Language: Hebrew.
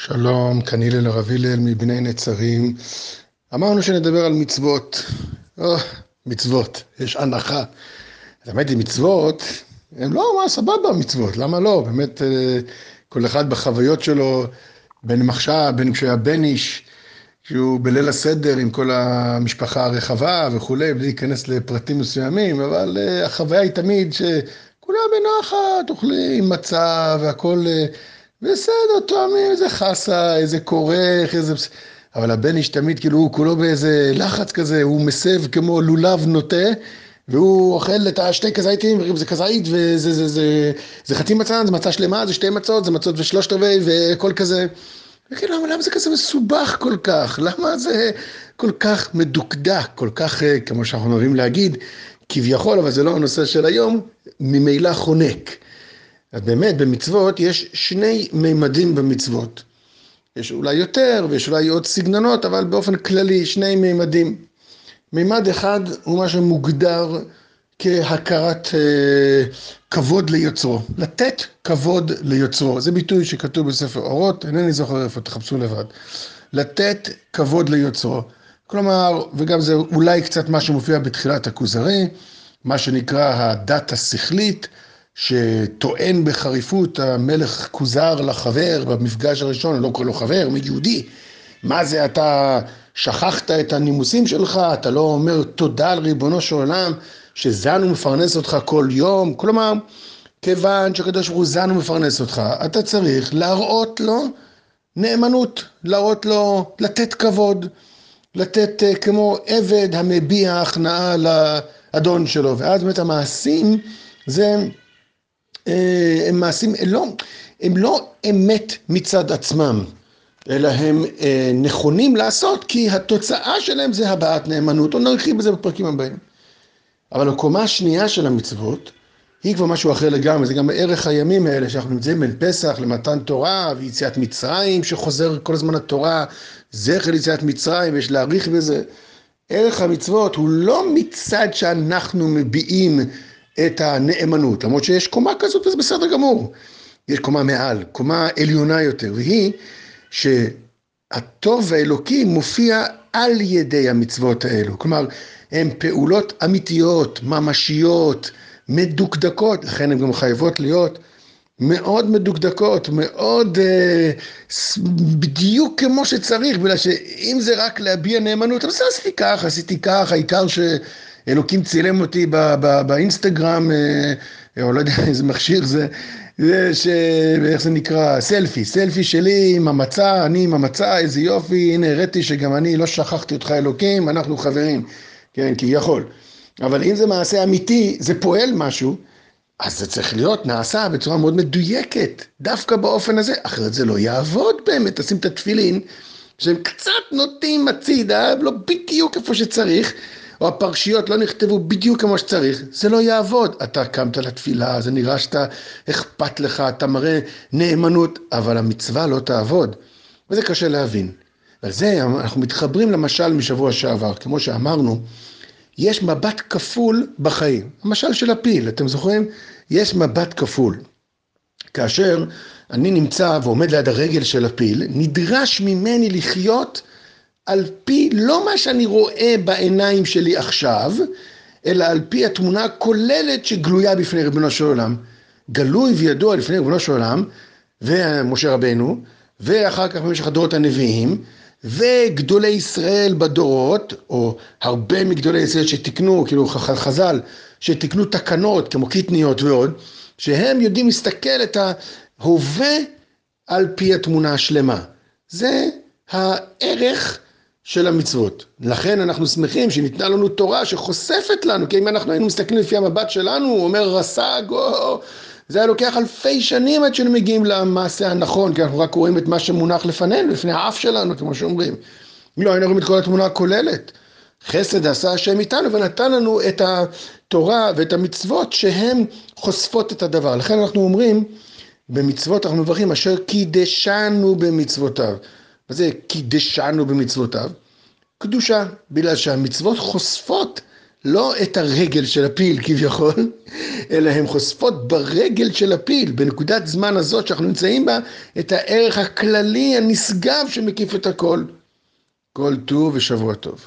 שלום, כאן הלל הרב הלל מבני נצרים. אמרנו שנדבר על מצוות. או, מצוות, יש הנחה. האמת היא, מצוות, הם לא, מה, סבבה מצוות, למה לא? באמת, אה, כל אחד בחוויות שלו, בין מחשב, בין כשהיה בן איש, שהוא בליל הסדר עם כל המשפחה הרחבה וכולי, בלי להיכנס לפרטים מסוימים, אבל uh, החוויה היא תמיד שכולם בנחת, אוכלים מצה והכל... בסדר, תואמים איזה חסה, איזה כורך, איזה... אבל הבן איש תמיד כאילו הוא כולו באיזה לחץ כזה, הוא מסב כמו לולב נוטה, והוא אוכל את השתי כזיתים, זה כזית, וזה זה, זה, זה חצי מצה, זה מצה שלמה, זה שתי מצות, זה מצות ושלושת רבעי, וכל כזה. וכאילו, למה, למה זה כזה מסובך כל כך? למה זה כל כך מדוקדק, כל כך, אה, כמו שאנחנו אוהבים להגיד, כביכול, אבל זה לא הנושא של היום, ממילא חונק. אז באמת במצוות יש שני מימדים במצוות. יש אולי יותר ויש אולי עוד סגנונות, אבל באופן כללי שני מימדים. מימד אחד הוא מה שמוגדר כהכרת אה, כבוד ליוצרו, לתת כבוד ליוצרו. זה ביטוי שכתוב בספר אורות, אינני זוכר איפה, תחפשו לבד. לתת כבוד ליוצרו. כלומר, וגם זה אולי קצת מה שמופיע בתחילת הכוזרי, מה שנקרא הדת השכלית, שטוען בחריפות המלך כוזר לחבר במפגש הראשון, לא קורא לו חבר, מיהודי. מה זה אתה שכחת את הנימוסים שלך, אתה לא אומר תודה על ריבונו של עולם, שזן ומפרנס אותך כל יום. כלומר, כיוון שקדוש ברוך הוא זן ומפרנס אותך, אתה צריך להראות לו נאמנות, להראות לו, לתת כבוד, לתת uh, כמו עבד המביע הכנעה לאדון שלו. ואז באמת המעשים זה אה, הם מעשים, הם לא, הם לא אמת מצד עצמם, אלא הם אה, נכונים לעשות כי התוצאה שלהם זה הבעת נאמנות, או נרחיב בזה בפרקים הבאים. אבל הקומה השנייה של המצוות היא כבר משהו אחר לגמרי, זה גם ערך הימים האלה שאנחנו נמצאים בין פסח למתן תורה ויציאת מצרים שחוזר כל הזמן התורה, זכר ליציאת מצרים, יש להעריך בזה. ערך המצוות הוא לא מצד שאנחנו מביעים את הנאמנות, למרות שיש קומה כזאת וזה בסדר גמור. יש קומה מעל, קומה עליונה יותר, והיא שהטוב האלוקי מופיע על ידי המצוות האלו. כלומר, הן פעולות אמיתיות, ממשיות, מדוקדקות, לכן הן גם חייבות להיות מאוד מדוקדקות, מאוד אה, בדיוק כמו שצריך, בגלל שאם זה רק להביע נאמנות, אז עשיתי כך, עשיתי כך, העיקר ש... אלוקים צילם אותי באינסטגרם, אה, או לא יודע איזה מכשיר זה, זה ש... איך זה נקרא? סלפי, סלפי שלי עם המצה, אני עם המצה, איזה יופי, הנה הראיתי שגם אני לא שכחתי אותך אלוקים, אנחנו חברים, כן, כביכול. אבל אם זה מעשה אמיתי, זה פועל משהו, אז זה צריך להיות נעשה בצורה מאוד מדויקת, דווקא באופן הזה, אחרת זה לא יעבוד באמת, תשים את התפילין, שהם קצת נוטים הצידה, לא בדיוק איפה שצריך, או הפרשיות לא נכתבו בדיוק כמו שצריך, זה לא יעבוד. אתה קמת לתפילה, זה נראה שאתה אכפת לך, אתה מראה נאמנות, אבל המצווה לא תעבוד. וזה קשה להבין. ועל זה אנחנו מתחברים למשל משבוע שעבר, כמו שאמרנו, יש מבט כפול בחיים. המשל של הפיל, אתם זוכרים? יש מבט כפול. כאשר אני נמצא ועומד ליד הרגל של הפיל, נדרש ממני לחיות על פי לא מה שאני רואה בעיניים שלי עכשיו, אלא על פי התמונה הכוללת שגלויה בפני ריבונו של עולם. גלוי וידוע לפני ריבונו של עולם, ומשה רבנו, ואחר כך במשך הדורות הנביאים, וגדולי ישראל בדורות, או הרבה מגדולי ישראל שתיקנו, כאילו חז"ל, שתיקנו תקנות כמו קיטניות ועוד, שהם יודעים להסתכל את ההווה על פי התמונה השלמה. זה הערך של המצוות. לכן אנחנו שמחים שניתנה לנו תורה שחושפת לנו, כי אם אנחנו היינו מסתכלים לפי המבט שלנו, הוא אומר רס"ג, או... זה היה לוקח אלפי שנים עד שהיינו מגיעים למעשה הנכון, כי אנחנו רק רואים את מה שמונח לפנינו, לפני האף שלנו, כמו שאומרים. לא, היינו רואים את כל התמונה הכוללת. חסד עשה השם איתנו ונתן לנו את התורה ואת המצוות שהן חושפות את הדבר. לכן אנחנו אומרים, במצוות אנחנו מברכים, אשר קידשנו במצוותיו. מה זה קידשנו במצוותיו? קדושה, בגלל שהמצוות חושפות לא את הרגל של הפיל כביכול, אלא הן חושפות ברגל של הפיל, בנקודת זמן הזאת שאנחנו נמצאים בה, את הערך הכללי הנשגב שמקיף את הכל. כל טוב ושבוע טוב.